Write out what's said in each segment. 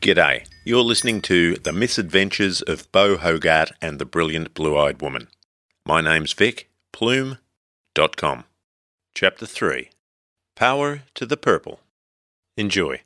G'day. You're listening to The Misadventures of Bo Hogarth and the Brilliant Blue Eyed Woman. My name's Vic, Plume.com. Chapter 3 Power to the Purple. Enjoy.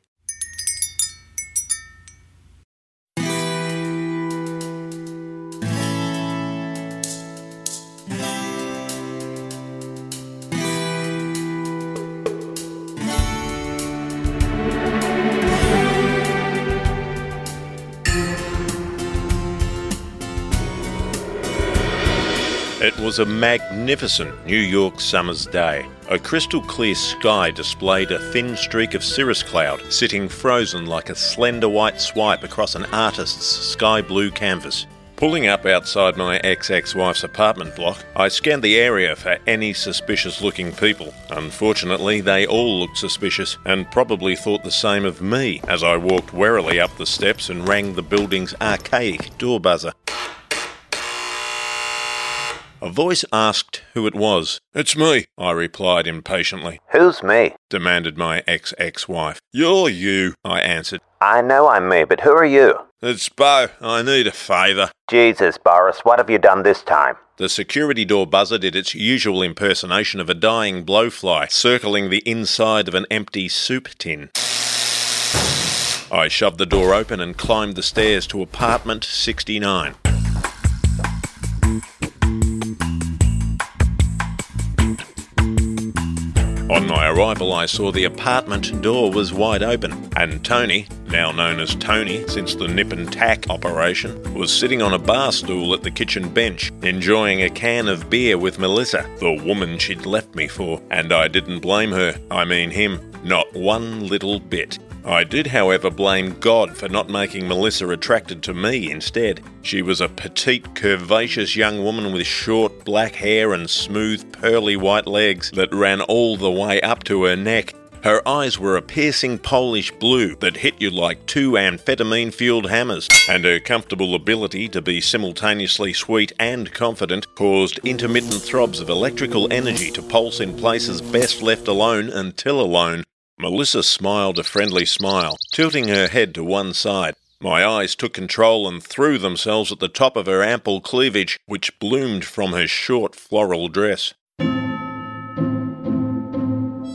It was a magnificent New York summer's day. A crystal clear sky displayed a thin streak of cirrus cloud sitting frozen like a slender white swipe across an artist's sky blue canvas. Pulling up outside my ex ex wife's apartment block, I scanned the area for any suspicious looking people. Unfortunately, they all looked suspicious and probably thought the same of me as I walked warily up the steps and rang the building's archaic door buzzer. A voice asked who it was. It's me, I replied impatiently. Who's me? demanded my ex ex wife. You're you, I answered. I know I'm me, but who are you? It's Bo. I need a favour. Jesus, Boris, what have you done this time? The security door buzzer did its usual impersonation of a dying blowfly circling the inside of an empty soup tin. I shoved the door open and climbed the stairs to apartment 69. On my arrival, I saw the apartment door was wide open, and Tony, now known as Tony since the nip and tack operation, was sitting on a bar stool at the kitchen bench, enjoying a can of beer with Melissa, the woman she'd left me for, and I didn't blame her, I mean him, not one little bit. I did, however, blame God for not making Melissa attracted to me instead. She was a petite, curvaceous young woman with short black hair and smooth, pearly white legs that ran all the way up to her neck. Her eyes were a piercing Polish blue that hit you like two amphetamine fueled hammers, and her comfortable ability to be simultaneously sweet and confident caused intermittent throbs of electrical energy to pulse in places best left alone until alone. Melissa smiled a friendly smile, tilting her head to one side. My eyes took control and threw themselves at the top of her ample cleavage, which bloomed from her short floral dress.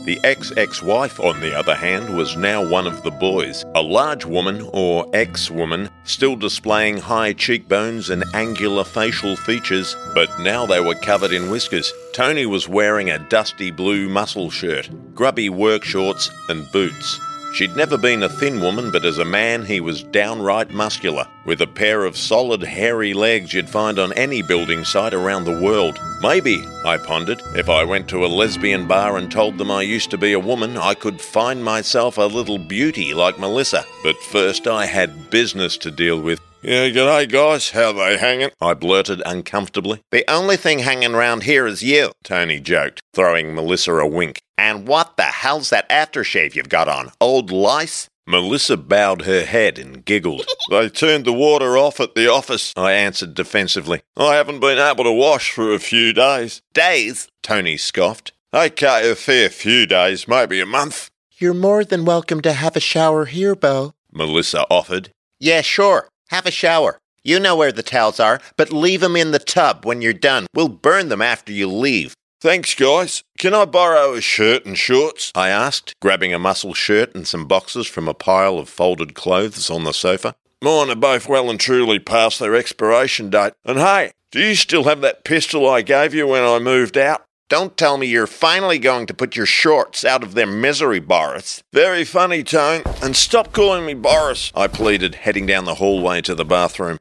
The ex ex wife, on the other hand, was now one of the boys, a large woman or ex woman, still displaying high cheekbones and angular facial features, but now they were covered in whiskers. Tony was wearing a dusty blue muscle shirt, grubby work shorts, and boots. She'd never been a thin woman, but as a man, he was downright muscular, with a pair of solid, hairy legs you'd find on any building site around the world. Maybe, I pondered, if I went to a lesbian bar and told them I used to be a woman, I could find myself a little beauty like Melissa. But first, I had business to deal with. Yeah, g'day, guys. How they hanging? I blurted uncomfortably. The only thing hanging round here is you, Tony joked, throwing Melissa a wink. And what the hell's that aftershave you've got on? Old lice? Melissa bowed her head and giggled. they turned the water off at the office, I answered defensively. I haven't been able to wash for a few days. Days? Tony scoffed. Okay, a fair few days, maybe a month. You're more than welcome to have a shower here, Bo. Melissa offered. Yeah, sure. Have a shower. You know where the towels are, but leave 'em in the tub when you're done. We'll burn them after you leave. Thanks, guys. Can I borrow a shirt and shorts? I asked, grabbing a muscle shirt and some boxes from a pile of folded clothes on the sofa. Mine are both well and truly past their expiration date. And hey, do you still have that pistol I gave you when I moved out? Don't tell me you're finally going to put your shorts out of their misery, Boris. Very funny, Tone. And stop calling me Boris, I pleaded, heading down the hallway to the bathroom.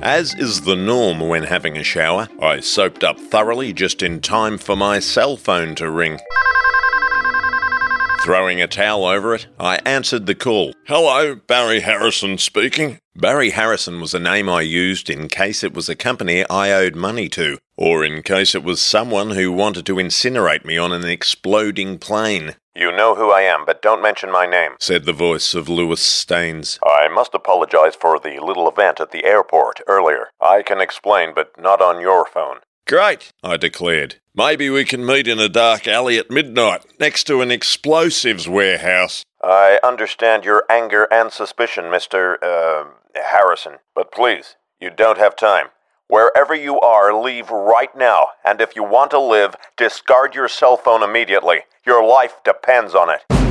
As is the norm when having a shower, I soaped up thoroughly just in time for my cell phone to ring. Throwing a towel over it, I answered the call. Hello, Barry Harrison speaking. Barry Harrison was a name I used in case it was a company I owed money to, or in case it was someone who wanted to incinerate me on an exploding plane. You know who I am, but don't mention my name, said the voice of Lewis Staines. I must apologize for the little event at the airport earlier. I can explain, but not on your phone. Great, I declared. Maybe we can meet in a dark alley at midnight next to an explosives warehouse. I understand your anger and suspicion, Mr. Uh, Harrison, but please, you don't have time. Wherever you are, leave right now, and if you want to live, discard your cell phone immediately. Your life depends on it.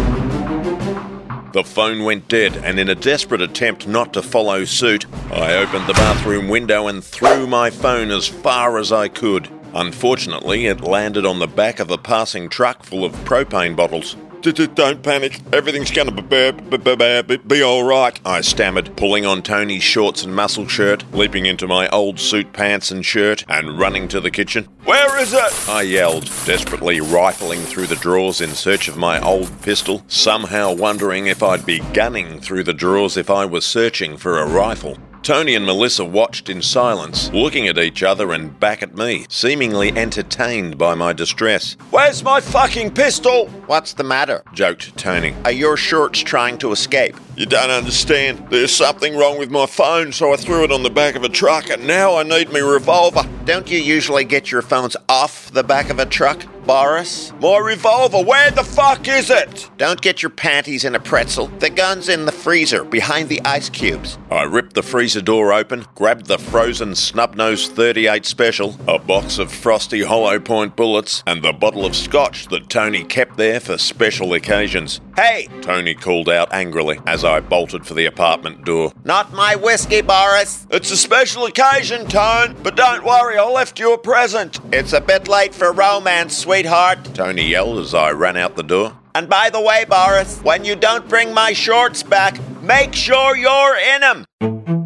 The phone went dead, and in a desperate attempt not to follow suit, I opened the bathroom window and threw my phone as far as I could. Unfortunately, it landed on the back of a passing truck full of propane bottles. Don't panic. Everything's going to be, all right, I stammered, pulling on Tony's shorts and muscle shirt, leaping into my old suit pants and shirt, and running to the kitchen. Where is it? I yelled, desperately rifling through the drawers in search of my old pistol, somehow wondering if I'd be gunning through the drawers if I was searching for a rifle. Tony and Melissa watched in silence, looking at each other and back at me, seemingly entertained by my distress. Where's my fucking pistol? What's the matter? joked Tony. Are your shorts trying to escape? You don't understand. There's something wrong with my phone, so I threw it on the back of a truck, and now I need my revolver. Don't you usually get your phones off the back of a truck, Boris? My revolver, where the fuck is it? Don't get your panties in a pretzel. The gun's in the freezer, behind the ice cubes. I ripped the freezer door open, grabbed the frozen Snubnose 38 special, a box of frosty hollow point bullets, and the bottle of scotch that Tony kept there for special occasions. Hey! Tony called out angrily as I bolted for the apartment door. Not my whiskey, Boris! It's a special occasion, Tone, but don't worry, I left you a present. It's a bit late for romance, sweetheart, Tony yelled as I ran out the door. And by the way, Boris, when you don't bring my shorts back, make sure you're in 'em.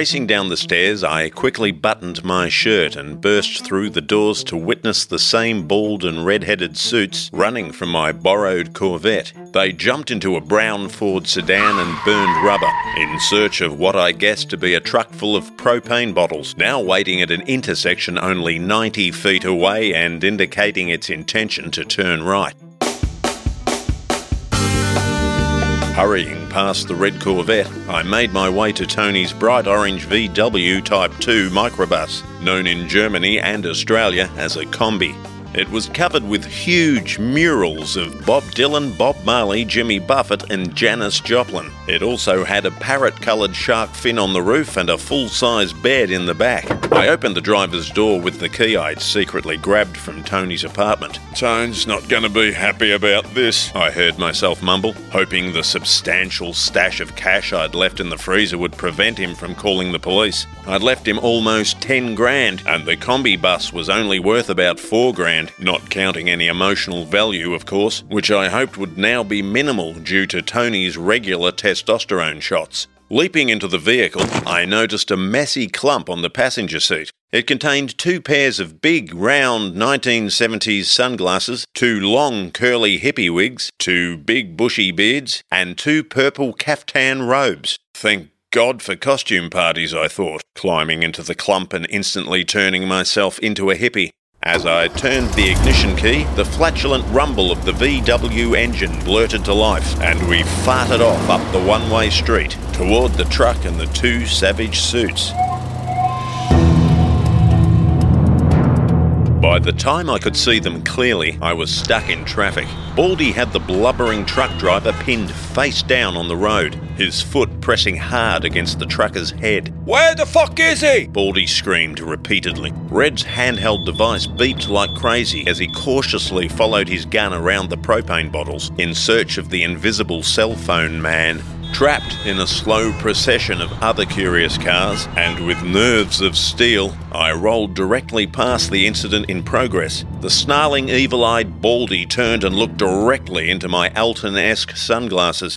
Racing down the stairs, I quickly buttoned my shirt and burst through the doors to witness the same bald and red-headed suits running from my borrowed Corvette. They jumped into a brown Ford sedan and burned rubber in search of what I guessed to be a truck full of propane bottles, now waiting at an intersection only 90 feet away and indicating its intention to turn right. Hurrying past the red Corvette, I made my way to Tony's bright orange VW Type 2 microbus, known in Germany and Australia as a Kombi. It was covered with huge murals of Bob Dylan, Bob Marley, Jimmy Buffett, and Janis Joplin. It also had a parrot coloured shark fin on the roof and a full size bed in the back. I opened the driver's door with the key I'd secretly grabbed from Tony's apartment. Tone's not going to be happy about this, I heard myself mumble, hoping the substantial stash of cash I'd left in the freezer would prevent him from calling the police. I'd left him almost 10 grand, and the Kombi bus was only worth about 4 grand not counting any emotional value, of course, which I hoped would now be minimal due to Tony's regular testosterone shots. Leaping into the vehicle, I noticed a messy clump on the passenger seat. It contained two pairs of big, round 1970s sunglasses, two long, curly hippie wigs, two big, bushy beards, and two purple caftan robes. Thank God for costume parties, I thought, climbing into the clump and instantly turning myself into a hippie. As I turned the ignition key, the flatulent rumble of the VW engine blurted to life, and we farted off up the one way street toward the truck and the two savage suits. By the time I could see them clearly, I was stuck in traffic. Baldy had the blubbering truck driver pinned face down on the road, his foot pressing hard against the trucker's head. Where the fuck is he? Baldy screamed repeatedly. Red's handheld device beeped like crazy as he cautiously followed his gun around the propane bottles in search of the invisible cell phone man. Trapped in a slow procession of other curious cars, and with nerves of steel, I rolled directly past the incident in progress. The snarling, evil eyed Baldy turned and looked directly into my Elton esque sunglasses.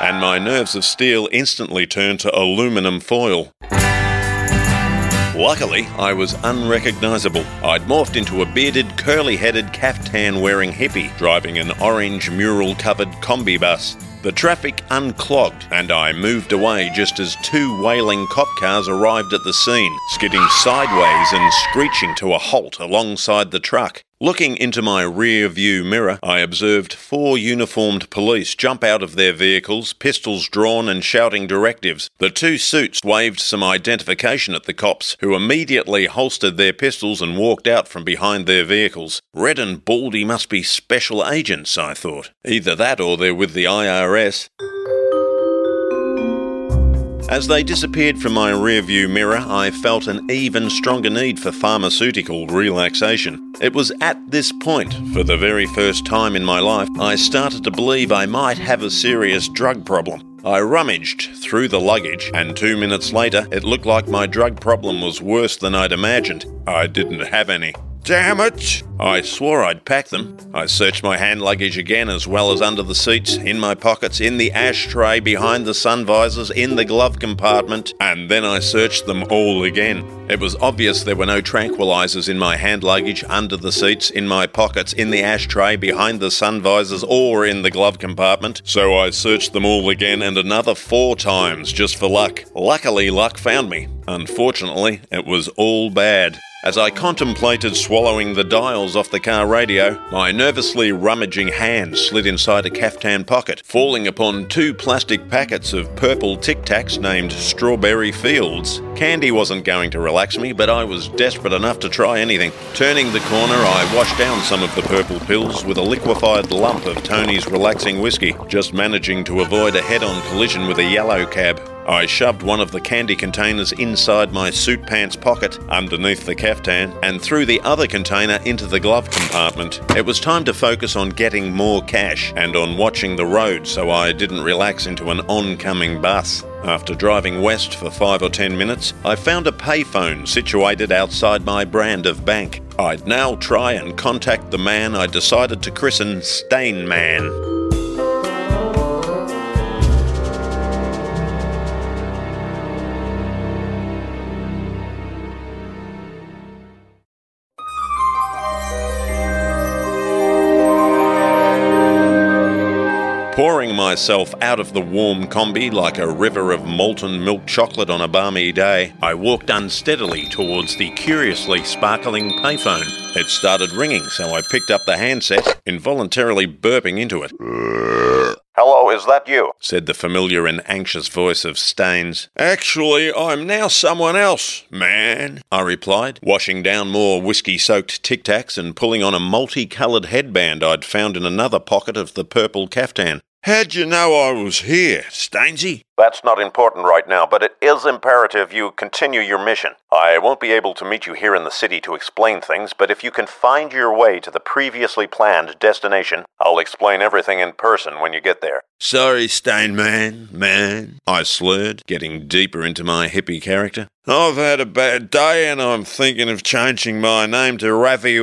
And my nerves of steel instantly turned to aluminum foil. Luckily, I was unrecognisable. I'd morphed into a bearded, curly headed, caftan wearing hippie driving an orange mural covered Kombi bus. The traffic unclogged, and I moved away just as two wailing cop cars arrived at the scene, skidding sideways and screeching to a halt alongside the truck. Looking into my rear view mirror, I observed four uniformed police jump out of their vehicles, pistols drawn and shouting directives. The two suits waved some identification at the cops, who immediately holstered their pistols and walked out from behind their vehicles. Red and Baldy must be special agents, I thought. Either that or they're with the IRS. As they disappeared from my rearview mirror, I felt an even stronger need for pharmaceutical relaxation. It was at this point, for the very first time in my life, I started to believe I might have a serious drug problem. I rummaged through the luggage, and two minutes later, it looked like my drug problem was worse than I'd imagined. I didn't have any. Damn it! I swore I'd pack them. I searched my hand luggage again, as well as under the seats, in my pockets, in the ashtray, behind the sun visors, in the glove compartment, and then I searched them all again. It was obvious there were no tranquilizers in my hand luggage, under the seats, in my pockets, in the ashtray, behind the sun visors, or in the glove compartment, so I searched them all again and another four times just for luck. Luckily, luck found me. Unfortunately, it was all bad. As I contemplated swallowing the dials off the car radio, my nervously rummaging hand slid inside a caftan pocket, falling upon two plastic packets of purple Tic Tacs named Strawberry Fields. Candy wasn't going to relax me, but I was desperate enough to try anything. Turning the corner, I washed down some of the purple pills with a liquefied lump of Tony's relaxing whiskey, just managing to avoid a head on collision with a yellow cab. I shoved one of the candy containers inside my suit pants pocket underneath the caftan and threw the other container into the glove compartment. It was time to focus on getting more cash and on watching the road so I didn't relax into an oncoming bus. After driving west for five or ten minutes, I found a payphone situated outside my brand of bank. I'd now try and contact the man I decided to christen Stain Man. Pouring myself out of the warm Kombi like a river of molten milk chocolate on a balmy day, I walked unsteadily towards the curiously sparkling payphone. It started ringing, so I picked up the handset, involuntarily burping into it. Hello, is that you? said the familiar and anxious voice of Staines. Actually, I'm now someone else, man, I replied, washing down more whiskey soaked tic tacs and pulling on a multicoloured headband I'd found in another pocket of the purple caftan. How'd you know I was here, Stainsy? That's not important right now, but it is imperative you continue your mission. I won't be able to meet you here in the city to explain things, but if you can find your way to the previously planned destination, I'll explain everything in person when you get there. Sorry, Stain Man, man, I slurred, getting deeper into my hippie character. I've had a bad day and I'm thinking of changing my name to Ravi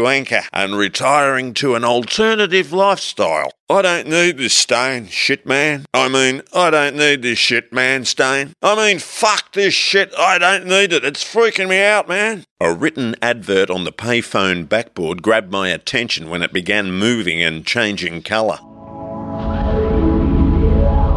and retiring to an alternative lifestyle. I don't need this stain, shit man. I mean, I don't need this shit man stain. I mean, fuck this shit. I don't need it. It's freaking me out, man. A written advert on the payphone backboard grabbed my attention when it began moving and changing colour.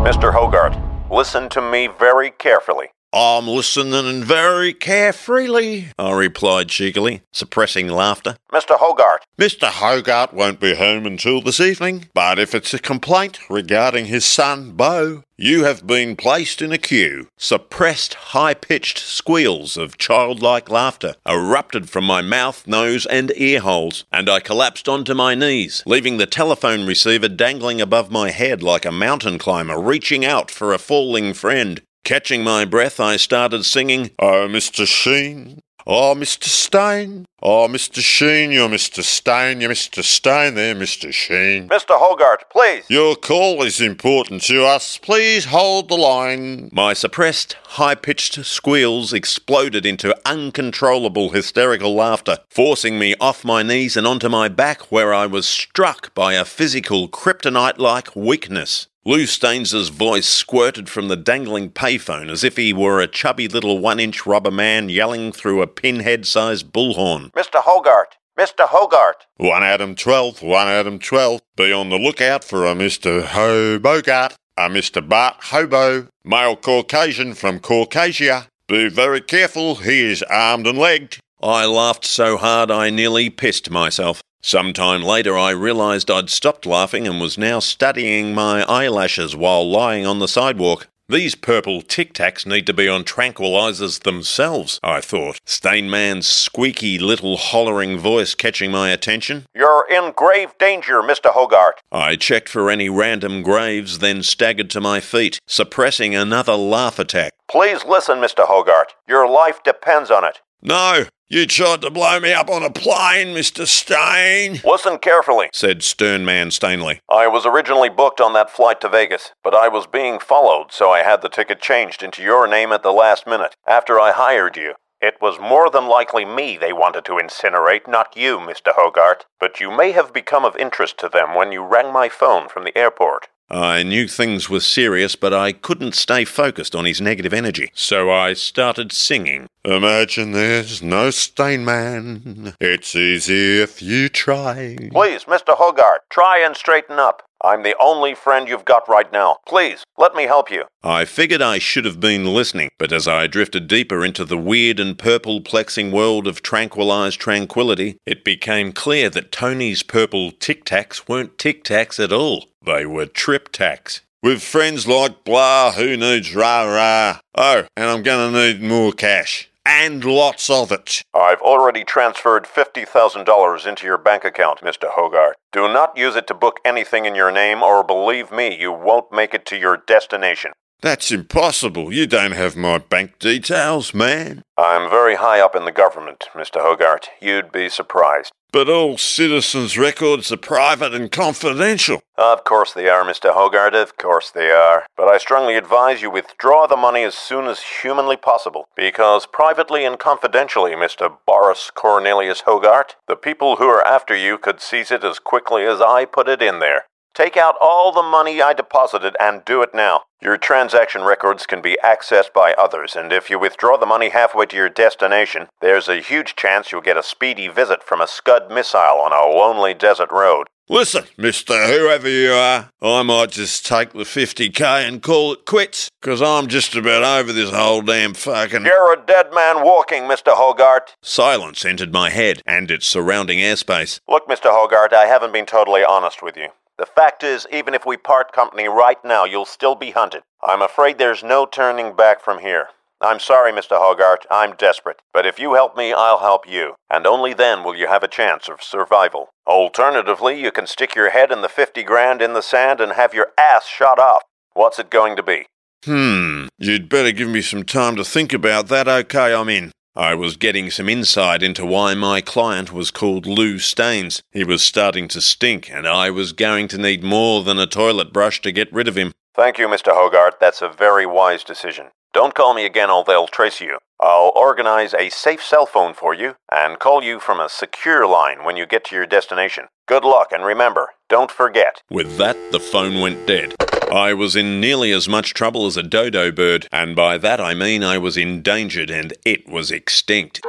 Mr. Hogarth, listen to me very carefully. I'm listening very carefreely, I replied cheekily, suppressing laughter. Mr. Hogarth, Mr. Hogarth won't be home until this evening, but if it's a complaint regarding his son, Bo, you have been placed in a queue. Suppressed, high pitched squeals of childlike laughter erupted from my mouth, nose, and ear holes, and I collapsed onto my knees, leaving the telephone receiver dangling above my head like a mountain climber reaching out for a falling friend. Catching my breath, I started singing, Oh, Mr. Sheen. Oh, Mr. Stain. Oh, Mr. Sheen, you're Mr. Stain. You're Mr. Stain there, Mr. Sheen. Mr. Hogarth, please. Your call is important to us. Please hold the line. My suppressed, high pitched squeals exploded into uncontrollable hysterical laughter, forcing me off my knees and onto my back, where I was struck by a physical kryptonite like weakness. Lou Staines's voice squirted from the dangling payphone as if he were a chubby little one inch rubber man yelling through a pinhead sized bullhorn. Mr. Hogarth, Mr. Hogarth. One Adam 12, one Adam 12. Be on the lookout for a Mr. Hobogart, a Mr. Bart Hobo, male Caucasian from Caucasia. Be very careful, he is armed and legged. I laughed so hard I nearly pissed myself. Some time later, I realised I'd stopped laughing and was now studying my eyelashes while lying on the sidewalk. These purple tic tacs need to be on tranquilizers themselves, I thought. Stainman's squeaky little hollering voice catching my attention. You're in grave danger, Mr. Hogarth. I checked for any random graves, then staggered to my feet, suppressing another laugh attack. Please listen, Mr. Hogarth. Your life depends on it. No, you tried to blow me up on a plane, Mr. Stain. Listen carefully, said Stern Man Stanley. I was originally booked on that flight to Vegas, but I was being followed, so I had the ticket changed into your name at the last minute, after I hired you. It was more than likely me they wanted to incinerate, not you, Mr. Hogarth. But you may have become of interest to them when you rang my phone from the airport. I knew things were serious, but I couldn't stay focused on his negative energy. So I started singing. Imagine there's no stain man. It's easy if you try. Please, Mr. Hogarth, try and straighten up. I'm the only friend you've got right now. Please, let me help you. I figured I should have been listening, but as I drifted deeper into the weird and purple plexing world of tranquilized tranquility, it became clear that Tony's purple tic tacs weren't tic tacs at all. They were trip tacs. With friends like blah, who needs rah rah? Oh, and I'm gonna need more cash. And lots of it. I've already transferred $50,000 into your bank account, Mr. Hogarth. Do not use it to book anything in your name, or believe me, you won't make it to your destination. That's impossible. You don't have my bank details, man. I'm very high up in the government, Mr. Hogarth. You'd be surprised. But all citizens' records are private and confidential. Of course they are, Mr. Hogarth, of course they are. But I strongly advise you withdraw the money as soon as humanly possible, because privately and confidentially, Mr. Boris Cornelius Hogarth, the people who are after you could seize it as quickly as I put it in there. Take out all the money I deposited and do it now. Your transaction records can be accessed by others, and if you withdraw the money halfway to your destination, there's a huge chance you'll get a speedy visit from a Scud missile on a lonely desert road. Listen, mister, whoever you are, I might just take the 50k and call it quits, because I'm just about over this whole damn fucking. You're a dead man walking, Mr. Hogarth. Silence entered my head and its surrounding airspace. Look, Mr. Hogarth, I haven't been totally honest with you. The fact is, even if we part company right now, you'll still be hunted. I'm afraid there's no turning back from here. I'm sorry, Mr. Hogarth, I'm desperate. But if you help me, I'll help you. And only then will you have a chance of survival. Alternatively, you can stick your head in the 50 grand in the sand and have your ass shot off. What's it going to be? Hmm, you'd better give me some time to think about that. Okay, I'm in. I was getting some insight into why my client was called Lou Staines. He was starting to stink, and I was going to need more than a toilet brush to get rid of him. Thank you, Mr. Hogarth. That's a very wise decision. Don't call me again or they'll trace you. I'll organize a safe cell phone for you and call you from a secure line when you get to your destination. Good luck, and remember, don't forget. With that, the phone went dead. I was in nearly as much trouble as a dodo bird, and by that I mean I was endangered and it was extinct.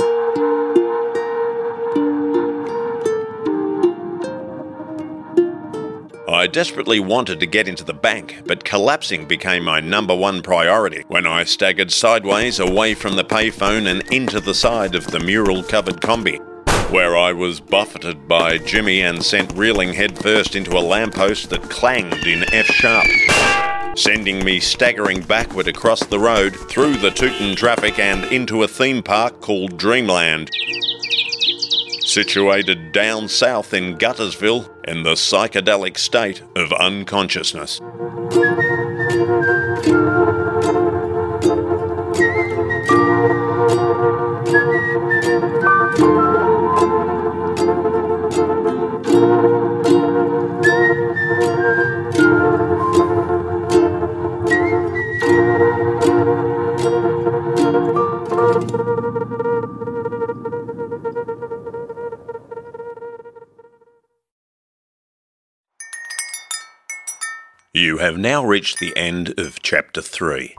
I desperately wanted to get into the bank, but collapsing became my number one priority when I staggered sideways away from the payphone and into the side of the mural covered Kombi, where I was buffeted by Jimmy and sent reeling headfirst into a lamppost that clanged in F sharp, sending me staggering backward across the road, through the Tootin traffic, and into a theme park called Dreamland situated down south in Guttersville in the psychedelic state of unconsciousness. Have now reached the end of chapter 3.